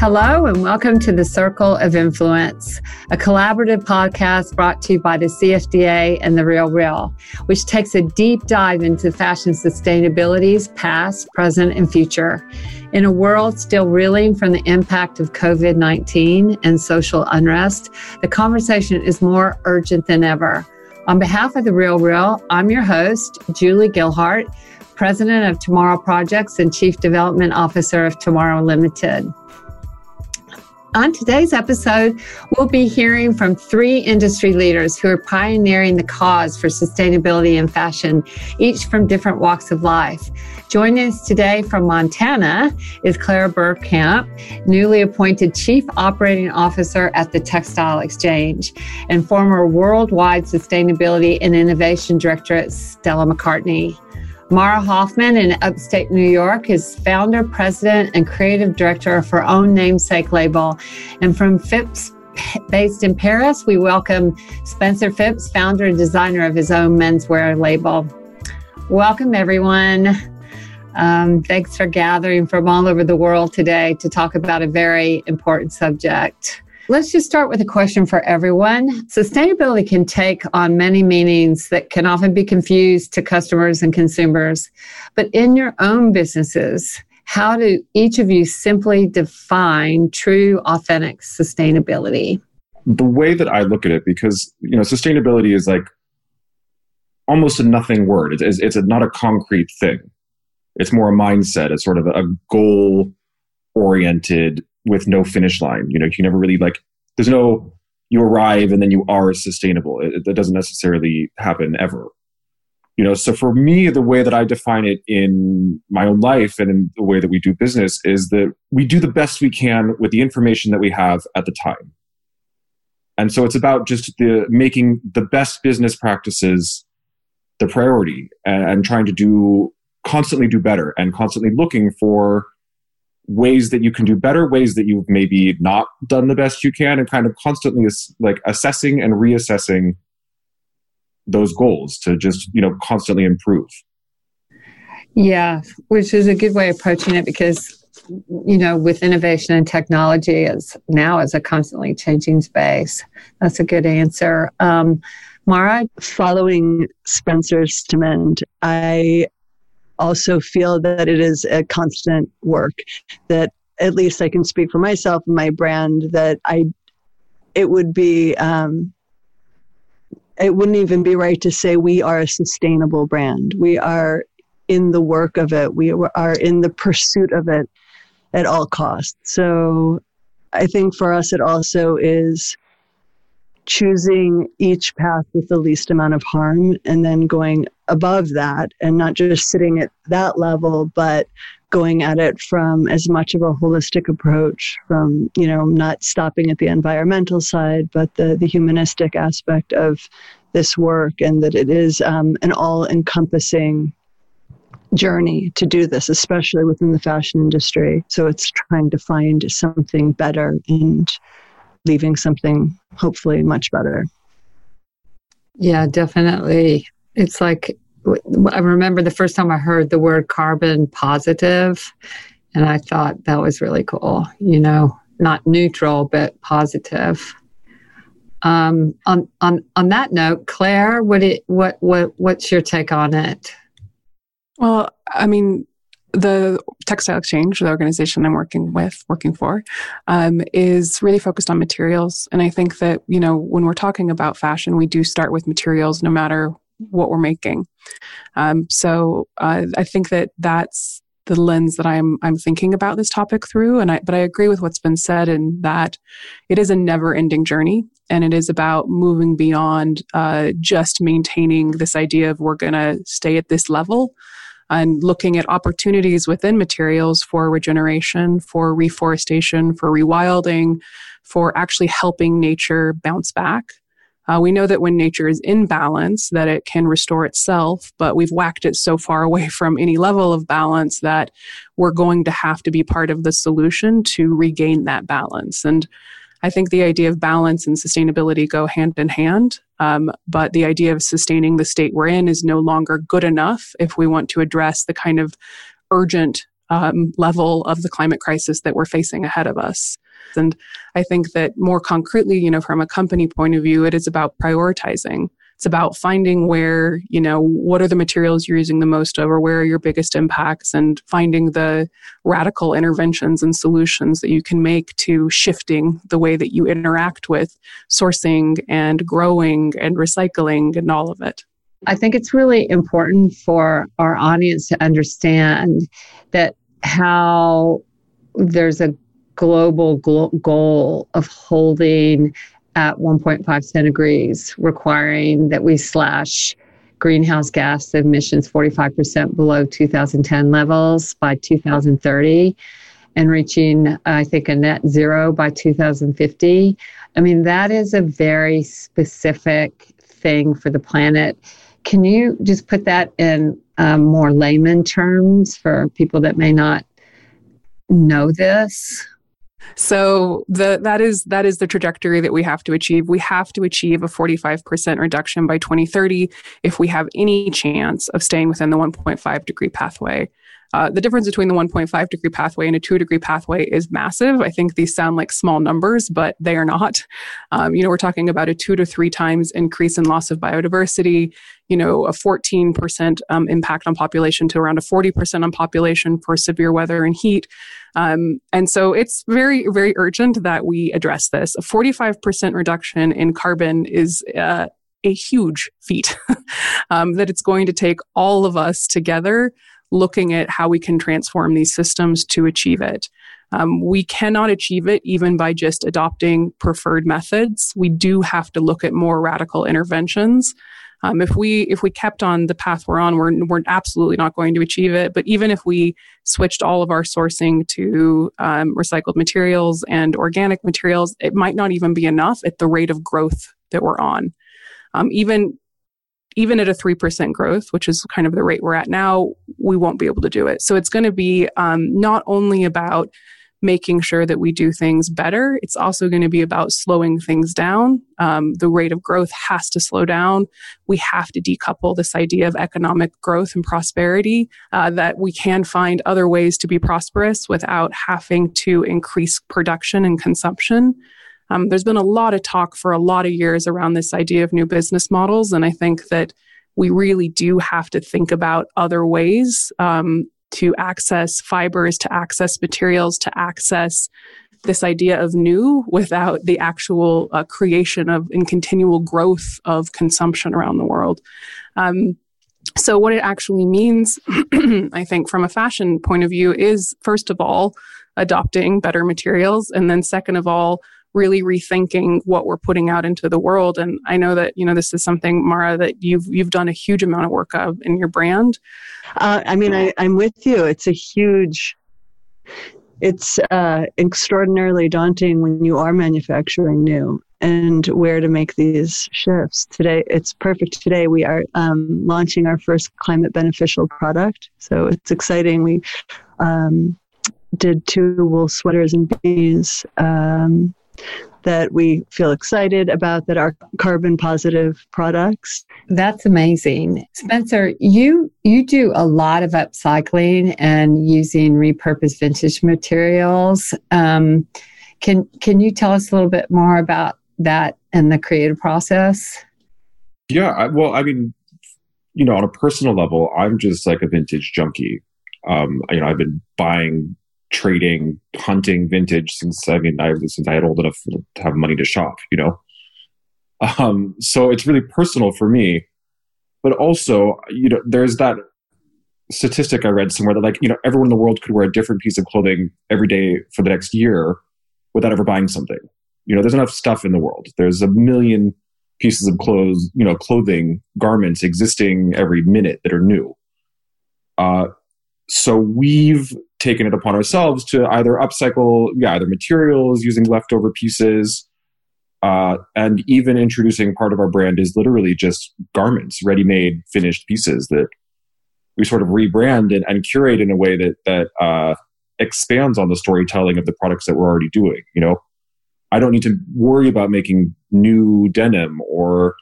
Hello, and welcome to the Circle of Influence, a collaborative podcast brought to you by the CFDA and The Real Real, which takes a deep dive into fashion sustainability's past, present, and future. In a world still reeling from the impact of COVID 19 and social unrest, the conversation is more urgent than ever. On behalf of The Real Real, I'm your host, Julie Gilhart, President of Tomorrow Projects and Chief Development Officer of Tomorrow Limited. On today's episode, we'll be hearing from three industry leaders who are pioneering the cause for sustainability in fashion, each from different walks of life. Joining us today from Montana is Claire Bergkamp, newly appointed Chief Operating Officer at the Textile Exchange and former Worldwide Sustainability and Innovation Director at Stella McCartney. Mara Hoffman in upstate New York is founder, president, and creative director of her own namesake label. And from Phipps based in Paris, we welcome Spencer Phipps, founder and designer of his own menswear label. Welcome, everyone. Um, thanks for gathering from all over the world today to talk about a very important subject. Let's just start with a question for everyone. Sustainability can take on many meanings that can often be confused to customers and consumers. But in your own businesses, how do each of you simply define true, authentic sustainability? The way that I look at it, because you know, sustainability is like almost a nothing word. It's, it's a, not a concrete thing. It's more a mindset. It's sort of a goal oriented with no finish line. You know, you never really like, there's no, you arrive and then you are sustainable. It, that doesn't necessarily happen ever. You know, so for me, the way that I define it in my own life and in the way that we do business is that we do the best we can with the information that we have at the time. And so it's about just the making the best business practices the priority and, and trying to do constantly do better and constantly looking for ways that you can do better, ways that you've maybe not done the best you can, and kind of constantly like assessing and reassessing those goals to just you know constantly improve. Yeah, which is a good way of approaching it because you know with innovation and technology is now is a constantly changing space. That's a good answer. Um, Mara, following Spencer's demand, I also feel that it is a constant work that at least I can speak for myself and my brand that I it would be um, it wouldn't even be right to say we are a sustainable brand. We are in the work of it. We are in the pursuit of it at all costs. So I think for us it also is choosing each path with the least amount of harm and then going above that and not just sitting at that level but going at it from as much of a holistic approach from you know not stopping at the environmental side but the the humanistic aspect of this work and that it is um, an all encompassing journey to do this especially within the fashion industry. So it's trying to find something better and leaving something hopefully much better. Yeah, definitely. It's like I remember the first time I heard the word carbon positive, and I thought that was really cool. You know, not neutral, but positive. Um, on on on that note, Claire, what it, what what what's your take on it? Well, I mean, the textile exchange the organization i'm working with working for um, is really focused on materials. And i think that you know when we're talking about fashion we do start with materials no matter what we're making. Um, so uh, i think that that's the lens that i'm i'm thinking about this topic through. And i but i agree with what's been said in that it is a never ending journey. And it is about moving beyond uh, just maintaining this idea of we're going to stay at this level and looking at opportunities within materials for regeneration, for reforestation, for rewilding, for actually helping nature bounce back. Uh, we know that when nature is in balance, that it can restore itself, but we've whacked it so far away from any level of balance that we're going to have to be part of the solution to regain that balance. And I think the idea of balance and sustainability go hand in hand. Um, but the idea of sustaining the state we're in is no longer good enough if we want to address the kind of urgent um, level of the climate crisis that we're facing ahead of us. And I think that more concretely, you know, from a company point of view, it is about prioritizing. It's about finding where, you know, what are the materials you're using the most of or where are your biggest impacts and finding the radical interventions and solutions that you can make to shifting the way that you interact with sourcing and growing and recycling and all of it. I think it's really important for our audience to understand that how there's a global goal of holding at 1.5 centigrades, requiring that we slash greenhouse gas emissions 45% below 2010 levels by 2030 and reaching, I think, a net zero by 2050. I mean, that is a very specific thing for the planet. Can you just put that in um, more layman terms for people that may not know this? So the that is that is the trajectory that we have to achieve. We have to achieve a 45% reduction by 2030 if we have any chance of staying within the 1.5 degree pathway. Uh, the difference between the 1.5 degree pathway and a 2 degree pathway is massive. I think these sound like small numbers, but they are not. Um, you know, we're talking about a two to three times increase in loss of biodiversity, you know, a 14% um, impact on population to around a 40% on population for severe weather and heat. Um, and so it's very, very urgent that we address this. A 45% reduction in carbon is uh, a huge feat um, that it's going to take all of us together looking at how we can transform these systems to achieve it. Um, we cannot achieve it even by just adopting preferred methods. We do have to look at more radical interventions. Um, if we if we kept on the path we're on, we're we're absolutely not going to achieve it. But even if we switched all of our sourcing to um, recycled materials and organic materials, it might not even be enough at the rate of growth that we're on. Um, even even at a 3% growth, which is kind of the rate we're at now, we won't be able to do it. So it's going to be um, not only about making sure that we do things better, it's also going to be about slowing things down. Um, the rate of growth has to slow down. We have to decouple this idea of economic growth and prosperity, uh, that we can find other ways to be prosperous without having to increase production and consumption. Um, there's been a lot of talk for a lot of years around this idea of new business models, and I think that we really do have to think about other ways um, to access fibers, to access materials, to access this idea of new without the actual uh, creation of and continual growth of consumption around the world. Um, so, what it actually means, I think, from a fashion point of view, is first of all, adopting better materials. And then, second of all, really rethinking what we're putting out into the world. And I know that you know this is something, Mara, that you've you've done a huge amount of work of in your brand. Uh, I mean, I, I'm with you. It's a huge. It's uh, extraordinarily daunting when you are manufacturing new and where to make these shifts. Today, it's perfect. Today, we are um, launching our first climate beneficial product. So it's exciting. We um, did two wool sweaters and beanies um, that we feel excited about that are carbon positive products. That's amazing. Spencer, you you do a lot of upcycling and using repurposed vintage materials. Um, can can you tell us a little bit more about that and the creative process? Yeah, I, well, I mean, you know, on a personal level, I'm just like a vintage junkie. Um, you know, I've been buying trading, hunting vintage since I mean I since I had old enough to have money to shop, you know. Um, so it's really personal for me, but also you know there's that statistic I read somewhere that like you know everyone in the world could wear a different piece of clothing every day for the next year without ever buying something. You know, there's enough stuff in the world. There's a million pieces of clothes, you know, clothing, garments existing every minute that are new. Uh, so we've taken it upon ourselves to either upcycle, yeah, either materials using leftover pieces, uh, and even introducing part of our brand is literally just garments, ready-made, finished pieces that we sort of rebrand and, and curate in a way that that uh, expands on the storytelling of the products that we're already doing. You know, I don't need to worry about making new denim or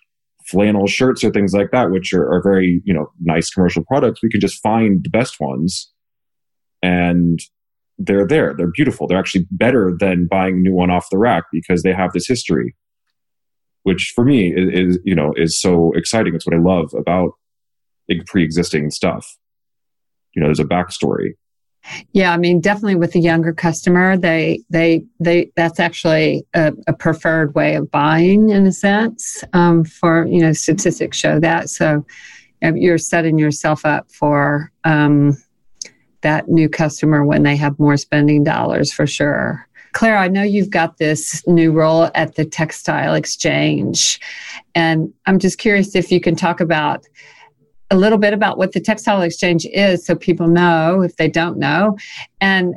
flannel shirts or things like that, which are, are very you know nice commercial products. We can just find the best ones and they're there. They're beautiful. They're actually better than buying a new one off the rack because they have this history, which for me is, is you know is so exciting. It's what I love about pre-existing stuff. You know, there's a backstory. Yeah, I mean, definitely with the younger customer, they they they that's actually a, a preferred way of buying in a sense. Um, for you know, statistics show that. So you're setting yourself up for um, that new customer when they have more spending dollars for sure. Claire, I know you've got this new role at the Textile Exchange, and I'm just curious if you can talk about a little bit about what the Textile Exchange is, so people know if they don't know, and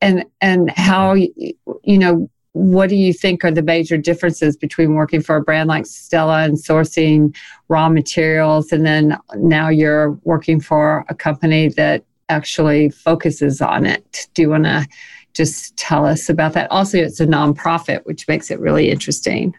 and and how you know what do you think are the major differences between working for a brand like Stella and sourcing raw materials, and then now you're working for a company that actually focuses on it? Do you want to just tell us about that? Also, it's a nonprofit, which makes it really interesting.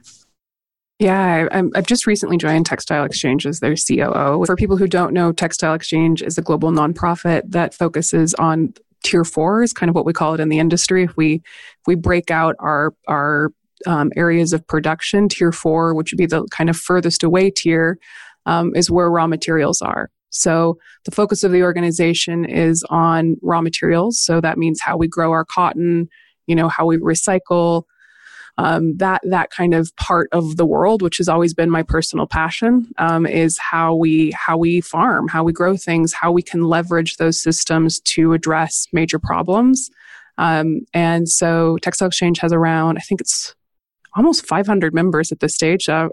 Yeah, I, have just recently joined Textile Exchange as their COO. For people who don't know, Textile Exchange is a global nonprofit that focuses on tier four is kind of what we call it in the industry. If we if we break out our our um, areas of production, tier four, which would be the kind of furthest away tier, um, is where raw materials are. So the focus of the organization is on raw materials. So that means how we grow our cotton, you know, how we recycle, um, that that kind of part of the world, which has always been my personal passion, um, is how we how we farm, how we grow things, how we can leverage those systems to address major problems. Um, and so, Textile Exchange has around, I think it's almost 500 members at this stage. Uh,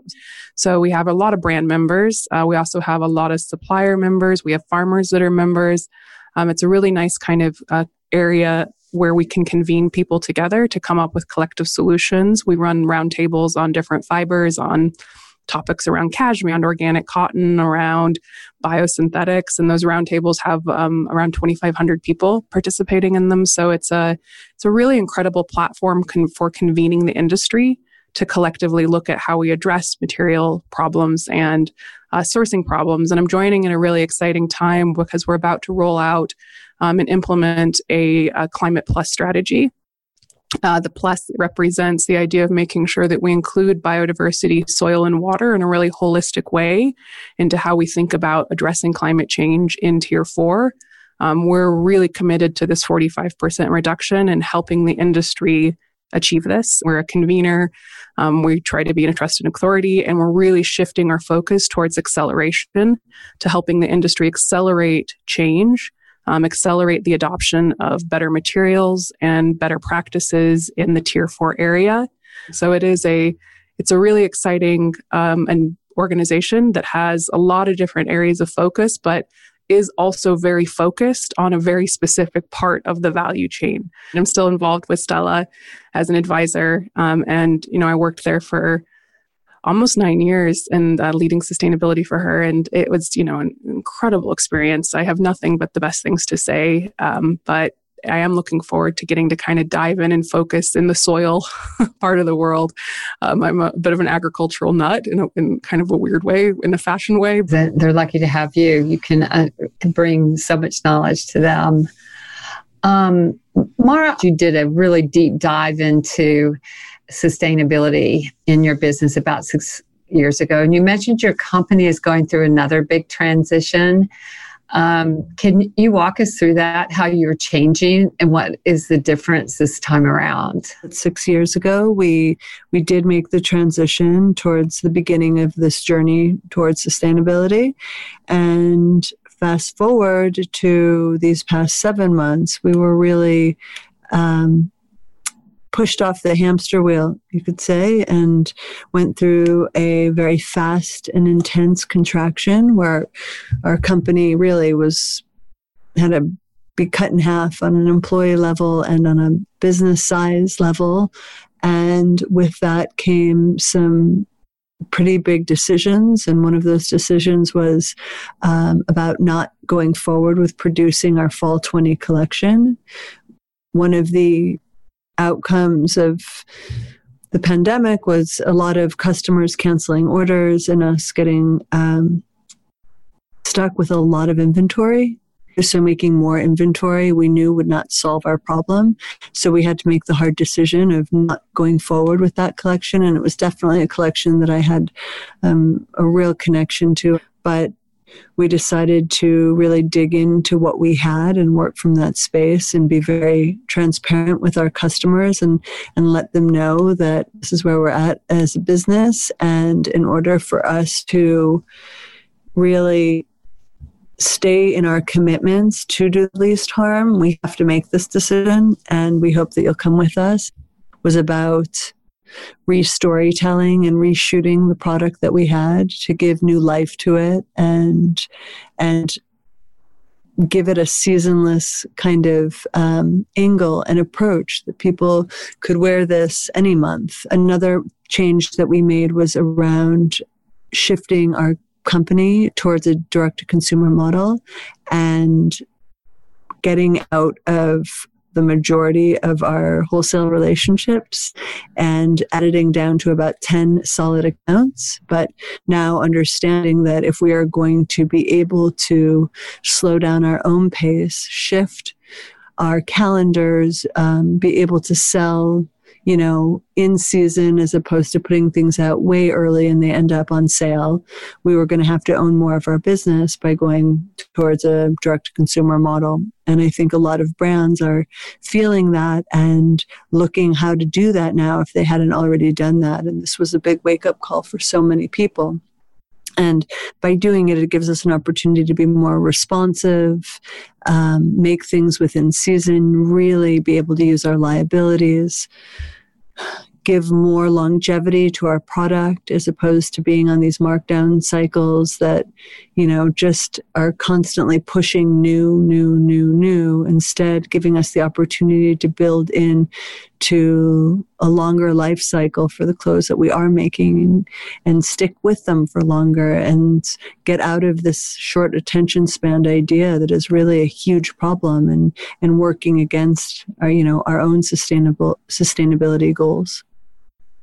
so we have a lot of brand members. Uh, we also have a lot of supplier members. We have farmers that are members. Um, it's a really nice kind of uh, area where we can convene people together to come up with collective solutions. We run roundtables on different fibers, on topics around cashmere, on organic cotton, around biosynthetics, and those roundtables have um, around 2,500 people participating in them. So it's a it's a really incredible platform con- for convening the industry to collectively look at how we address material problems and uh, sourcing problems. And I'm joining in a really exciting time because we're about to roll out um, and implement a, a, Climate Plus strategy. Uh, the plus represents the idea of making sure that we include biodiversity, soil, and water in a really holistic way into how we think about addressing climate change in Tier 4. Um, we're really committed to this 45% reduction and helping the industry achieve this. We're a convener. Um, we try to be a trusted authority, and we're really shifting our focus towards acceleration to helping the industry accelerate change, um, accelerate the adoption of better materials and better practices in the tier four area. So it is a it's a really exciting um, and organization that has a lot of different areas of focus, but is also very focused on a very specific part of the value chain. I'm still involved with Stella as an advisor, um, and you know I worked there for almost nine years and uh, leading sustainability for her, and it was you know an incredible experience. I have nothing but the best things to say, um, but I am looking forward to getting to kind of dive in and focus in the soil part of the world. Um, I'm a bit of an agricultural nut in, a, in kind of a weird way, in a fashion way. They're lucky to have you. You can uh, bring so much knowledge to them. Um, Mara, you did a really deep dive into sustainability in your business about six years ago, and you mentioned your company is going through another big transition. Um, can you walk us through that, how you're changing and what is the difference this time around? Six years ago, we, we did make the transition towards the beginning of this journey towards sustainability. And fast forward to these past seven months, we were really um, pushed off the hamster wheel, you could say, and went through a very fast and intense contraction where our company really was had to be cut in half on an employee level and on a business size level. And with that came some pretty big decisions. And one of those decisions was um, about not going forward with producing our fall 20 collection. One of the outcomes of the pandemic was a lot of customers canceling orders and us getting um, stuck with a lot of inventory. So making more inventory we knew would not solve our problem. So we had to make the hard decision of not going forward with that collection. And it was definitely a collection that I had um, a real connection to. But we decided to really dig into what we had and work from that space and be very transparent with our customers and, and let them know that this is where we're at as a business. And in order for us to really stay in our commitments to do the least harm, we have to make this decision. And we hope that you'll come with us. was about re-storytelling and reshooting the product that we had to give new life to it and and give it a seasonless kind of um, angle and approach that people could wear this any month. Another change that we made was around shifting our company towards a direct to consumer model and getting out of the majority of our wholesale relationships and editing down to about 10 solid accounts. But now understanding that if we are going to be able to slow down our own pace, shift our calendars, um, be able to sell you know, in season as opposed to putting things out way early and they end up on sale. We were going to have to own more of our business by going towards a direct to consumer model. And I think a lot of brands are feeling that and looking how to do that now if they hadn't already done that. And this was a big wake up call for so many people. And by doing it, it gives us an opportunity to be more responsive, um, make things within season, really be able to use our liabilities give more longevity to our product as opposed to being on these markdown cycles that, you know, just are constantly pushing new, new, new, new, instead giving us the opportunity to build in to a longer life cycle for the clothes that we are making and, stick with them for longer and get out of this short attention span idea that is really a huge problem and, and working against our, you know, our own sustainable sustainability goals.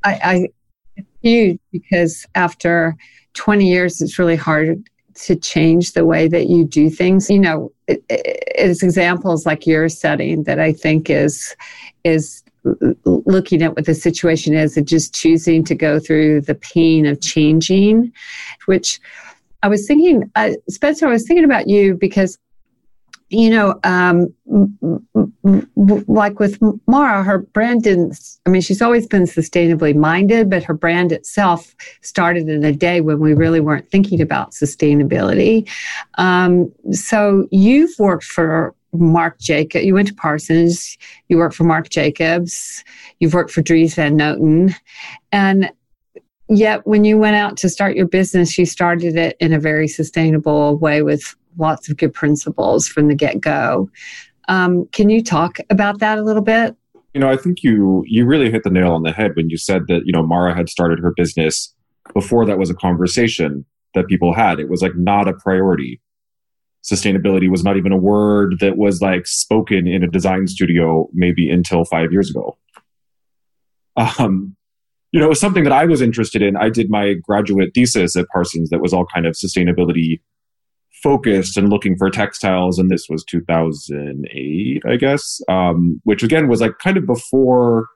I, I it's huge because after 20 years, it's really hard to change the way that you do things. You know, it, it, it's examples like you're setting that I think is is looking at what the situation is and just choosing to go through the pain of changing, which I was thinking, uh, Spencer, I was thinking about you because you know, um, like with Mara, her brand didn't, I mean, she's always been sustainably minded, but her brand itself started in a day when we really weren't thinking about sustainability. Um, so you've worked for Marc Jacob, you went to Parsons, you worked for Marc Jacobs, you've worked for Dries Van Noten. And yet when you went out to start your business, you started it in a very sustainable way with lots of good principles from the get go. Um, can you talk about that a little bit? You know, I think you you really hit the nail on the head when you said that you know Mara had started her business before that was a conversation that people had. It was like not a priority. Sustainability was not even a word that was like spoken in a design studio maybe until five years ago. Um, you know, it was something that I was interested in. I did my graduate thesis at Parsons that was all kind of sustainability focused and looking for textiles and this was 2008 i guess um, which again was like kind of before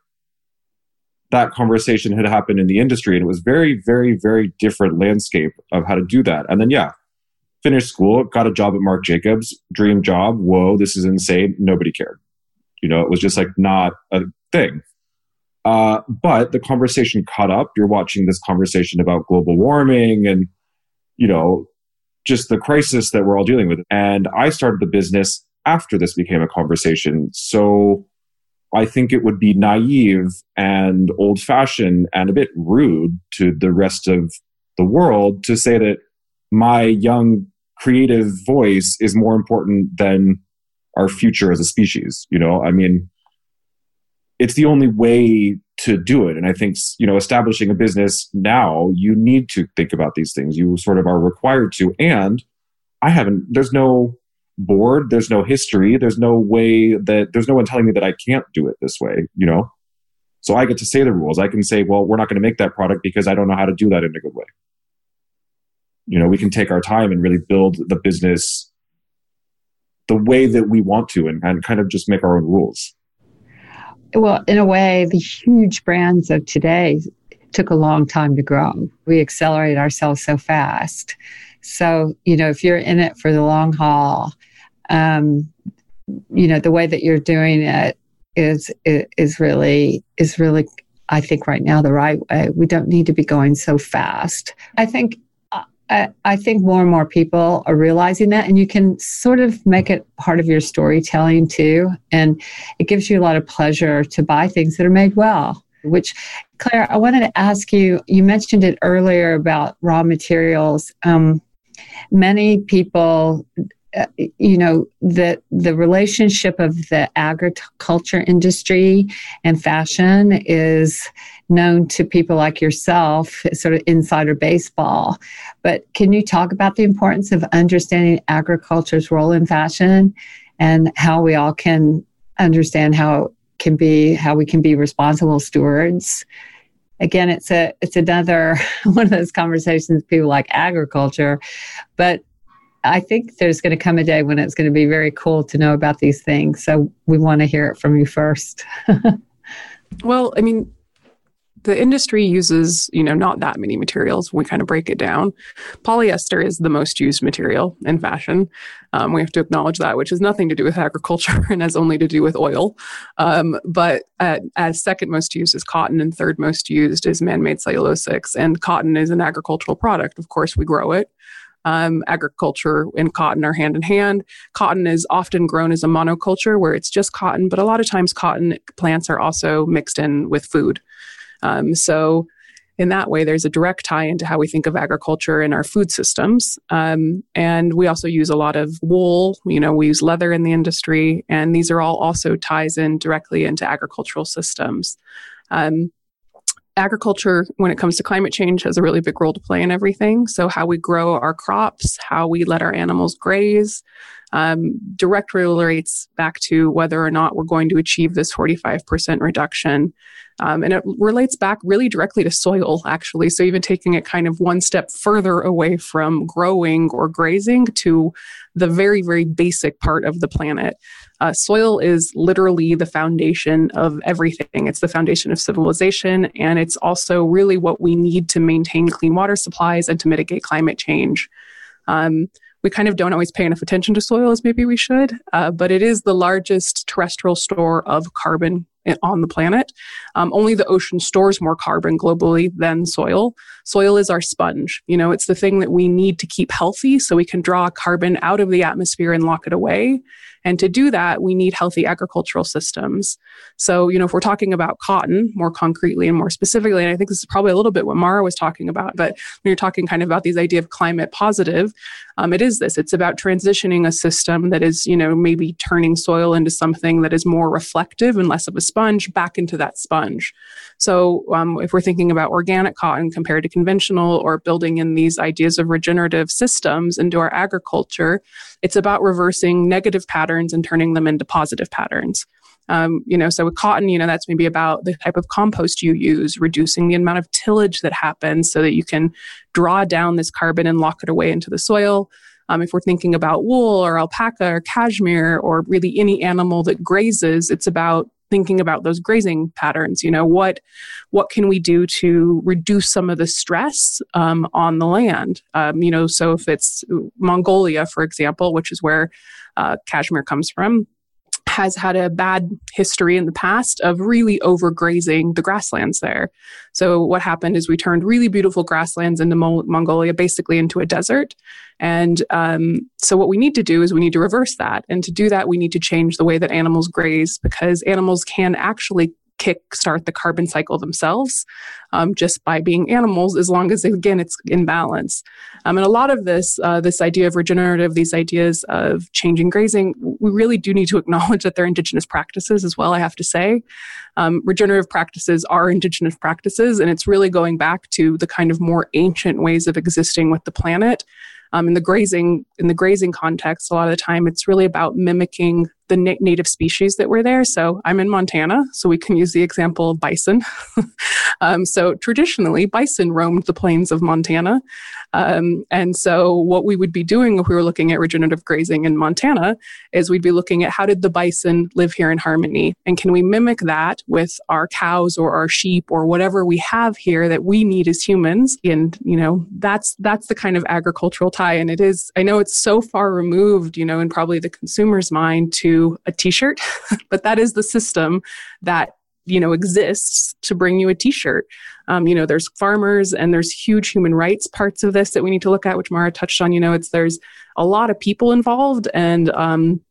that conversation had happened in the industry and it was very very very different landscape of how to do that and then yeah finished school got a job at marc jacobs dream job whoa this is insane nobody cared you know it was just like not a thing uh, but the conversation caught up you're watching this conversation about global warming and you know just the crisis that we're all dealing with. And I started the business after this became a conversation. So I think it would be naive and old fashioned and a bit rude to the rest of the world to say that my young creative voice is more important than our future as a species. You know, I mean, it's the only way to do it. And I think, you know, establishing a business now, you need to think about these things. You sort of are required to. And I haven't, there's no board, there's no history, there's no way that, there's no one telling me that I can't do it this way, you know? So I get to say the rules. I can say, well, we're not going to make that product because I don't know how to do that in a good way. You know, we can take our time and really build the business the way that we want to and, and kind of just make our own rules. Well, in a way, the huge brands of today took a long time to grow. We accelerate ourselves so fast. So, you know, if you're in it for the long haul, um, you know, the way that you're doing it is is really is really I think right now the right way. We don't need to be going so fast. I think I, I think more and more people are realizing that, and you can sort of make it part of your storytelling too. And it gives you a lot of pleasure to buy things that are made well. Which, Claire, I wanted to ask you. You mentioned it earlier about raw materials. Um, many people you know the the relationship of the agriculture industry and fashion is known to people like yourself sort of insider baseball. But can you talk about the importance of understanding agriculture's role in fashion and how we all can understand how can be how we can be responsible stewards? Again it's a it's another one of those conversations people like agriculture but I think there's going to come a day when it's going to be very cool to know about these things. So we want to hear it from you first. well, I mean, the industry uses, you know, not that many materials. We kind of break it down. Polyester is the most used material in fashion. Um, we have to acknowledge that, which has nothing to do with agriculture and has only to do with oil. Um, but at, as second most used is cotton, and third most used is man-made cellulosics. And cotton is an agricultural product. Of course, we grow it. Um, agriculture and cotton are hand in hand. Cotton is often grown as a monoculture where it's just cotton, but a lot of times cotton plants are also mixed in with food. Um, so, in that way, there's a direct tie into how we think of agriculture in our food systems. Um, and we also use a lot of wool. You know, we use leather in the industry, and these are all also ties in directly into agricultural systems. Um, agriculture, when it comes to climate change, has a really big role to play in everything. So, how we grow our crops, how we let our animals graze, um, direct relates back to whether or not we're going to achieve this 45% reduction. Um, and it relates back really directly to soil, actually. So, even taking it kind of one step further away from growing or grazing to the very, very basic part of the planet. Uh, soil is literally the foundation of everything. It's the foundation of civilization, and it's also really what we need to maintain clean water supplies and to mitigate climate change. Um, we kind of don't always pay enough attention to soil as maybe we should, uh, but it is the largest terrestrial store of carbon on the planet. Um, only the ocean stores more carbon globally than soil. Soil is our sponge. You know, it's the thing that we need to keep healthy so we can draw carbon out of the atmosphere and lock it away. And to do that, we need healthy agricultural systems. So, you know, if we're talking about cotton more concretely and more specifically, and I think this is probably a little bit what Mara was talking about, but when you're talking kind of about these idea of climate positive, um, it is this. It's about transitioning a system that is, you know, maybe turning soil into something that is more reflective and less of a sponge back into that sponge. So, um, if we're thinking about organic cotton compared to conventional or building in these ideas of regenerative systems into our agriculture, it's about reversing negative patterns and turning them into positive patterns. Um, you know, so with cotton, you know, that's maybe about the type of compost you use, reducing the amount of tillage that happens so that you can draw down this carbon and lock it away into the soil. Um, if we're thinking about wool or alpaca or cashmere or really any animal that grazes, it's about thinking about those grazing patterns you know what what can we do to reduce some of the stress um, on the land? Um, you know so if it's mongolia for example which is where uh, cashmere comes from has had a bad history in the past of really overgrazing the grasslands there. So what happened is we turned really beautiful grasslands into Mo- Mongolia basically into a desert. And um, so what we need to do is we need to reverse that. And to do that, we need to change the way that animals graze because animals can actually kickstart the carbon cycle themselves um, just by being animals, as long as again it's in balance. Um, and a lot of this, uh, this idea of regenerative, these ideas of changing grazing, we really do need to acknowledge that they're indigenous practices as well. I have to say, um, regenerative practices are indigenous practices, and it's really going back to the kind of more ancient ways of existing with the planet. Um, in the grazing in the grazing context, a lot of the time it's really about mimicking the na- native species that were there. So I'm in Montana, so we can use the example of bison. um, so traditionally, bison roamed the plains of Montana. Um, and so what we would be doing if we were looking at regenerative grazing in Montana is we'd be looking at how did the bison live here in harmony? And can we mimic that with our cows or our sheep or whatever we have here that we need as humans? And, you know, that's, that's the kind of agricultural tie. And it is, I know it's so far removed, you know, in probably the consumer's mind to a t-shirt, but that is the system that you know exists to bring you a t-shirt. Um, you know there's farmers and there's huge human rights parts of this that we need to look at which mara touched on. You know it's there's a lot of people involved and um,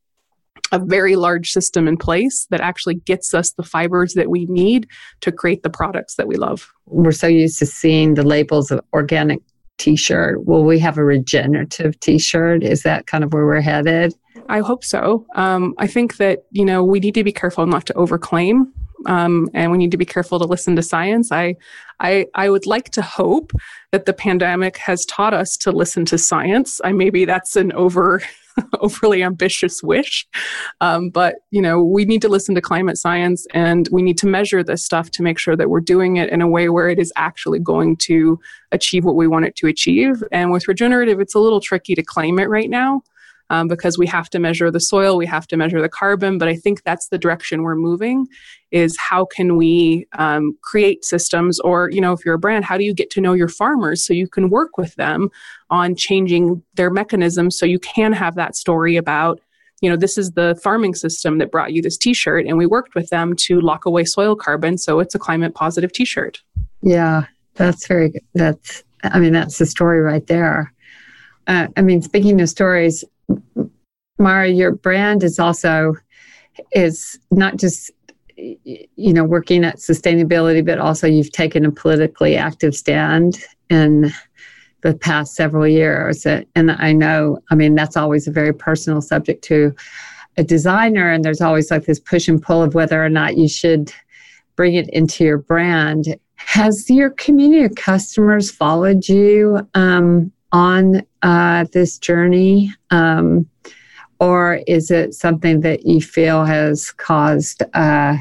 a very large system in place that actually gets us the fibers that we need to create the products that we love. We're so used to seeing the labels of organic t-shirt. Will we have a regenerative t-shirt? Is that kind of where we're headed I hope so. Um, I think that you know we need to be careful not to overclaim um, and we need to be careful to listen to science. I, I, I would like to hope that the pandemic has taught us to listen to science. I maybe that's an over overly ambitious wish, um, but you know we need to listen to climate science and we need to measure this stuff to make sure that we're doing it in a way where it is actually going to achieve what we want it to achieve. And with regenerative, it's a little tricky to claim it right now um, because we have to measure the soil, we have to measure the carbon. But I think that's the direction we're moving is how can we um, create systems or, you know, if you're a brand, how do you get to know your farmers so you can work with them on changing their mechanisms so you can have that story about, you know, this is the farming system that brought you this t-shirt and we worked with them to lock away soil carbon so it's a climate positive t-shirt. Yeah, that's very good. That's I mean that's the story right there. Uh, I mean, speaking of stories, Mara, your brand is also is not just you know working at sustainability, but also you've taken a politically active stand in the past several years. And I know, I mean, that's always a very personal subject to a designer, and there's always like this push and pull of whether or not you should bring it into your brand. Has your community of customers followed you um, on uh, this journey? Um, or is it something that you feel has caused uh,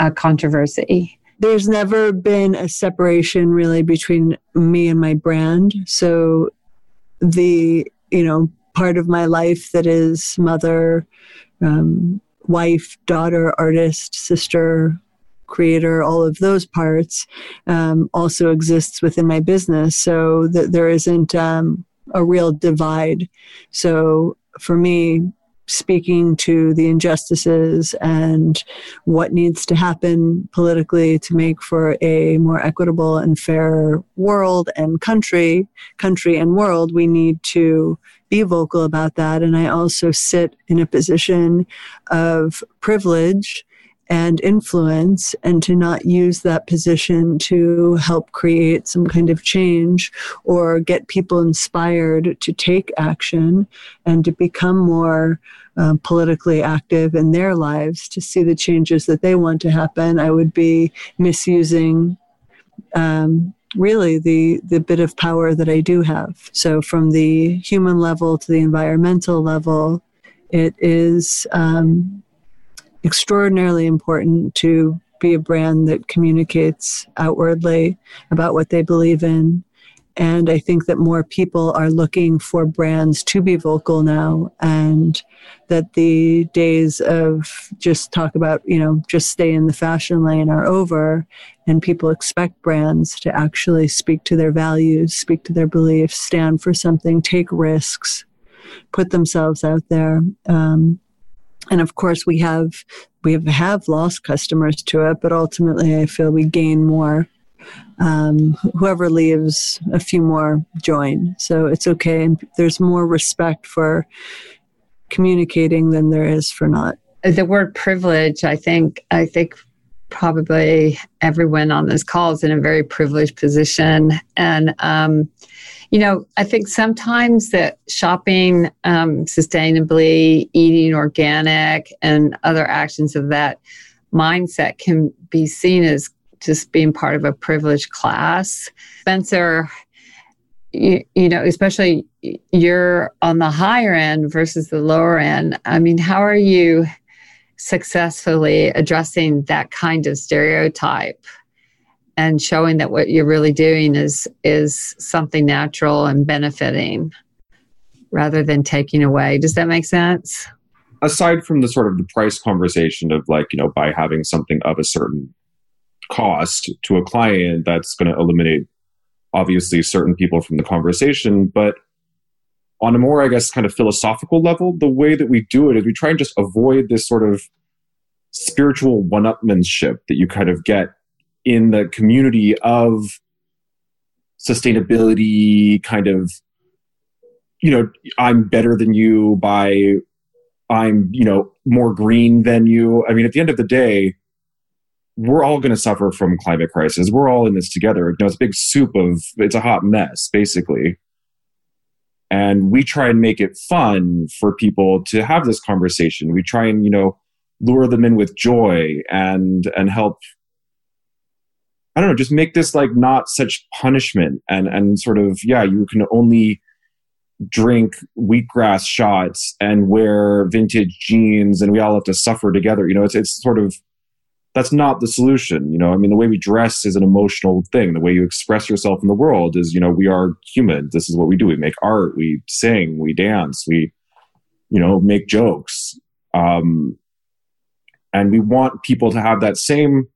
a controversy? There's never been a separation really between me and my brand. So the, you know, part of my life that is mother, um, wife, daughter, artist, sister, creator, all of those parts um, also exists within my business. So that there isn't um, a real divide. So for me, speaking to the injustices and what needs to happen politically to make for a more equitable and fair world and country country and world we need to be vocal about that and i also sit in a position of privilege and influence and to not use that position to help create some kind of change or get people inspired to take action and to become more um, politically active in their lives to see the changes that they want to happen, I would be misusing um, really the the bit of power that I do have. So from the human level to the environmental level, it is um, extraordinarily important to be a brand that communicates outwardly about what they believe in. And I think that more people are looking for brands to be vocal now, and that the days of just talk about, you know, just stay in the fashion lane are over. And people expect brands to actually speak to their values, speak to their beliefs, stand for something, take risks, put themselves out there. Um, and of course we have we have, lost customers to it but ultimately i feel we gain more um, whoever leaves a few more join. So it's okay and there's more respect for communicating than there is for not. The word privilege i think i think probably everyone on this call is in a very privileged position. And um, you know, I think sometimes that shopping um, sustainably, eating organic, and other actions of that mindset can be seen as just being part of a privileged class. Spencer, you, you know, especially you're on the higher end versus the lower end. I mean, how are you successfully addressing that kind of stereotype and showing that what you're really doing is is something natural and benefiting rather than taking away? Does that make sense? Aside from the sort of the price conversation of like, you know, by having something of a certain cost to a client, that's going to eliminate obviously certain people from the conversation. But on a more, I guess, kind of philosophical level, the way that we do it is we try and just avoid this sort of spiritual one upmanship that you kind of get in the community of sustainability kind of you know i'm better than you by i'm you know more green than you i mean at the end of the day we're all going to suffer from climate crisis. We're all in this together. You know, it's a big soup of, it's a hot mess, basically. And we try and make it fun for people to have this conversation. We try and, you know, lure them in with joy and, and help, I don't know, just make this like not such punishment and, and sort of, yeah, you can only drink wheatgrass shots and wear vintage jeans and we all have to suffer together. You know, it's, it's sort of, that's not the solution. You know, I mean, the way we dress is an emotional thing. The way you express yourself in the world is, you know, we are human. This is what we do. We make art, we sing, we dance, we, you know, make jokes. Um, and we want people to have that same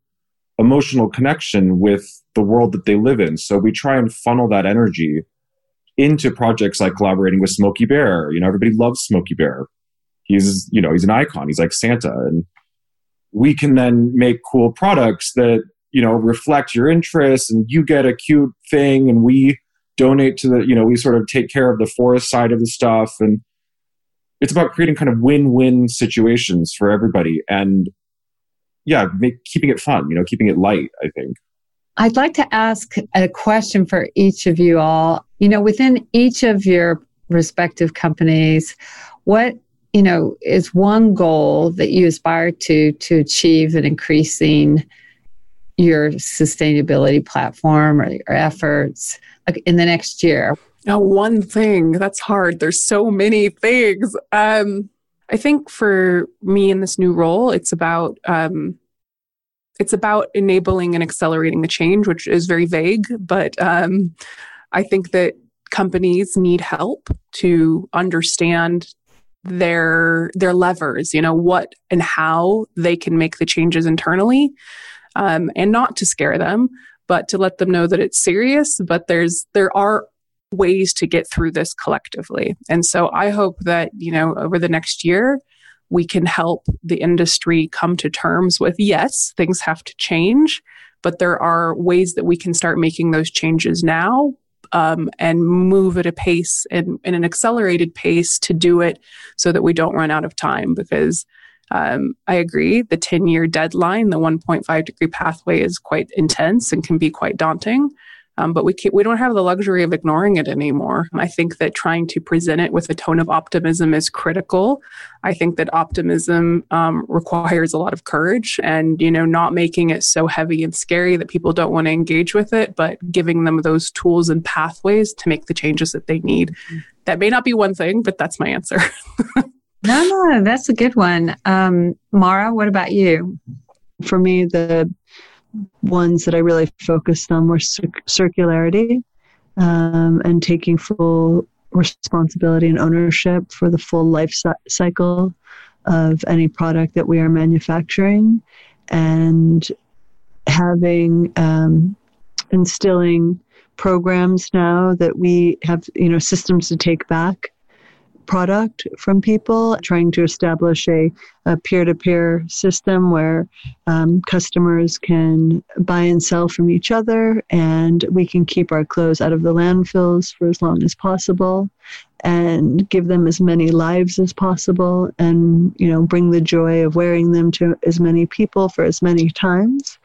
emotional connection with the world that they live in. So we try and funnel that energy into projects like collaborating with Smokey Bear. You know, everybody loves Smokey Bear. He's, you know, he's an icon. He's like Santa. And we can then make cool products that you know reflect your interests and you get a cute thing and we donate to the you know we sort of take care of the forest side of the stuff and it's about creating kind of win-win situations for everybody and yeah make, keeping it fun you know keeping it light i think i'd like to ask a question for each of you all you know within each of your respective companies what you know, is one goal that you aspire to to achieve in increasing your sustainability platform or your efforts in the next year? Now, one thing that's hard. There's so many things. Um, I think for me in this new role, it's about um, it's about enabling and accelerating the change, which is very vague. But um, I think that companies need help to understand their their levers you know what and how they can make the changes internally um, and not to scare them but to let them know that it's serious but there's there are ways to get through this collectively and so i hope that you know over the next year we can help the industry come to terms with yes things have to change but there are ways that we can start making those changes now um, and move at a pace and in an accelerated pace to do it so that we don't run out of time because um, I agree the 10 year deadline, the 1.5 degree pathway is quite intense and can be quite daunting. Um, but we can't, we don't have the luxury of ignoring it anymore. I think that trying to present it with a tone of optimism is critical. I think that optimism um, requires a lot of courage, and you know, not making it so heavy and scary that people don't want to engage with it, but giving them those tools and pathways to make the changes that they need. That may not be one thing, but that's my answer. no, no, that's a good one. Um, Mara, what about you? For me, the ones that I really focused on were cir- circularity um, and taking full responsibility and ownership for the full life cycle of any product that we are manufacturing and having um, instilling programs now that we have you know systems to take back product from people, trying to establish a, a peer-to-peer system where um, customers can buy and sell from each other, and we can keep our clothes out of the landfills for as long as possible, and give them as many lives as possible, and you know bring the joy of wearing them to as many people for as many times.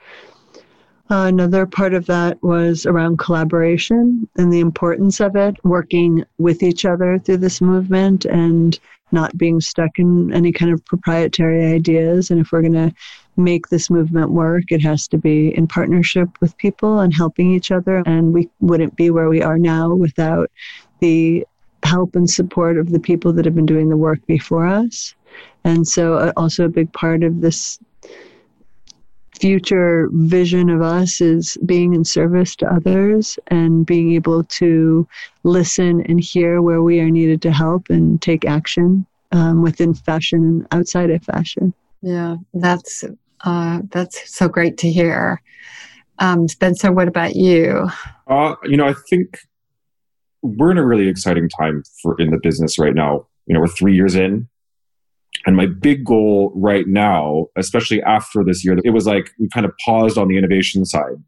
Uh, another part of that was around collaboration and the importance of it, working with each other through this movement and not being stuck in any kind of proprietary ideas. And if we're going to make this movement work, it has to be in partnership with people and helping each other. And we wouldn't be where we are now without the help and support of the people that have been doing the work before us. And so, uh, also, a big part of this future vision of us is being in service to others and being able to listen and hear where we are needed to help and take action um, within fashion and outside of fashion. Yeah, that's uh, that's so great to hear. Um, Spencer, what about you? Uh, you know, I think we're in a really exciting time for in the business right now. You know, we're three years in, and my big goal right now, especially after this year, it was like we kind of paused on the innovation side.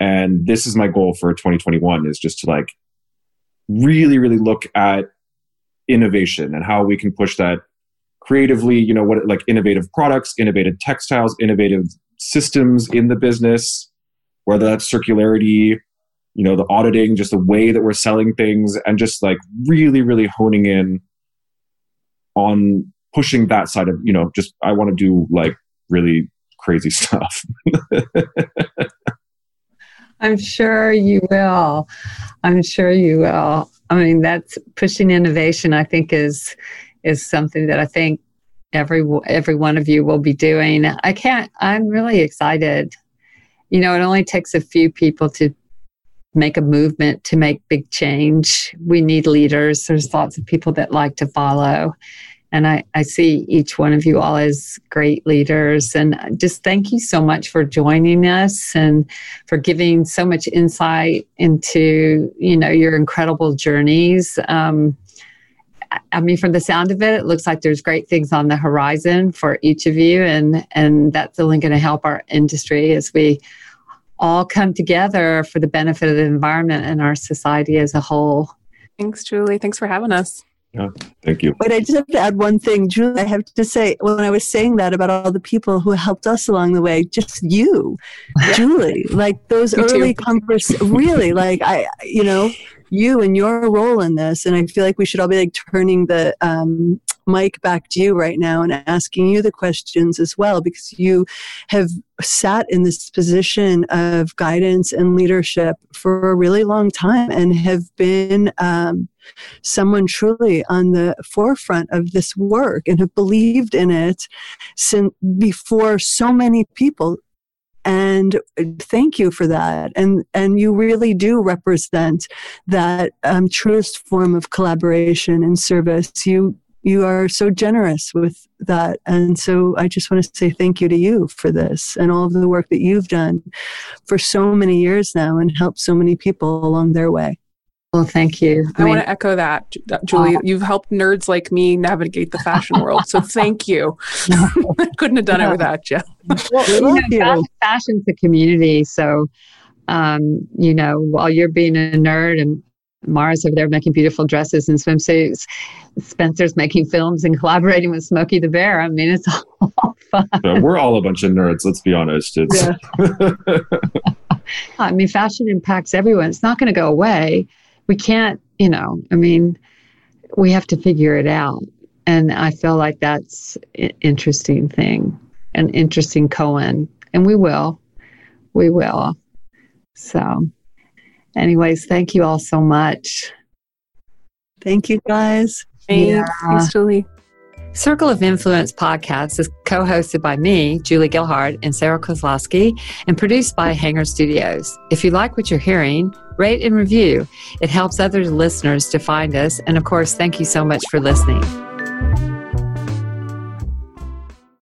And this is my goal for 2021 is just to like really, really look at innovation and how we can push that creatively, you know, what like innovative products, innovative textiles, innovative systems in the business, whether that's circularity, you know, the auditing, just the way that we're selling things and just like really, really honing in on pushing that side of you know just i want to do like really crazy stuff. I'm sure you will. I'm sure you will. I mean that's pushing innovation i think is is something that i think every every one of you will be doing. I can't i'm really excited. You know it only takes a few people to make a movement to make big change we need leaders there's lots of people that like to follow and I, I see each one of you all as great leaders. And just thank you so much for joining us and for giving so much insight into, you know, your incredible journeys. Um, I mean, from the sound of it, it looks like there's great things on the horizon for each of you, and and that's only going to help our industry as we all come together for the benefit of the environment and our society as a whole. Thanks, Julie. Thanks for having us. Yeah, thank you. But I just have to add one thing, Julie. I have to say, when I was saying that about all the people who helped us along the way, just you, Julie, like those Me early conversations, really, like I, you know, you and your role in this. And I feel like we should all be like turning the um, mic back to you right now and asking you the questions as well, because you have sat in this position of guidance and leadership for a really long time and have been um, someone truly on the forefront of this work and have believed in it since before so many people and thank you for that. And and you really do represent that um, truest form of collaboration and service. You you are so generous with that. And so i just want to say thank you to you for this and all of the work that you've done for so many years now and helped so many people along their way well, thank you. I, I mean, want to echo that, Julie. You've helped nerds like me navigate the fashion world. So thank you. I couldn't have done it without you. Well, you know, fashion's a community. So, um, you know, while you're being a nerd and Mara's over there making beautiful dresses and swimsuits. Spencer's making films and collaborating with Smokey the Bear. I mean, it's all fun. Yeah, we're all a bunch of nerds. Let's be honest. It's yeah. I mean, fashion impacts everyone. It's not going to go away we can't, you know, I mean, we have to figure it out. And I feel like that's an interesting thing, an interesting Cohen. And we will. We will. So, anyways, thank you all so much. Thank you, guys. Thanks, yeah. Thanks Julie. Circle of Influence podcast is co hosted by me, Julie Gilhart, and Sarah Kozlowski, and produced by Hanger Studios. If you like what you're hearing, rate and review. It helps other listeners to find us. And of course, thank you so much for listening.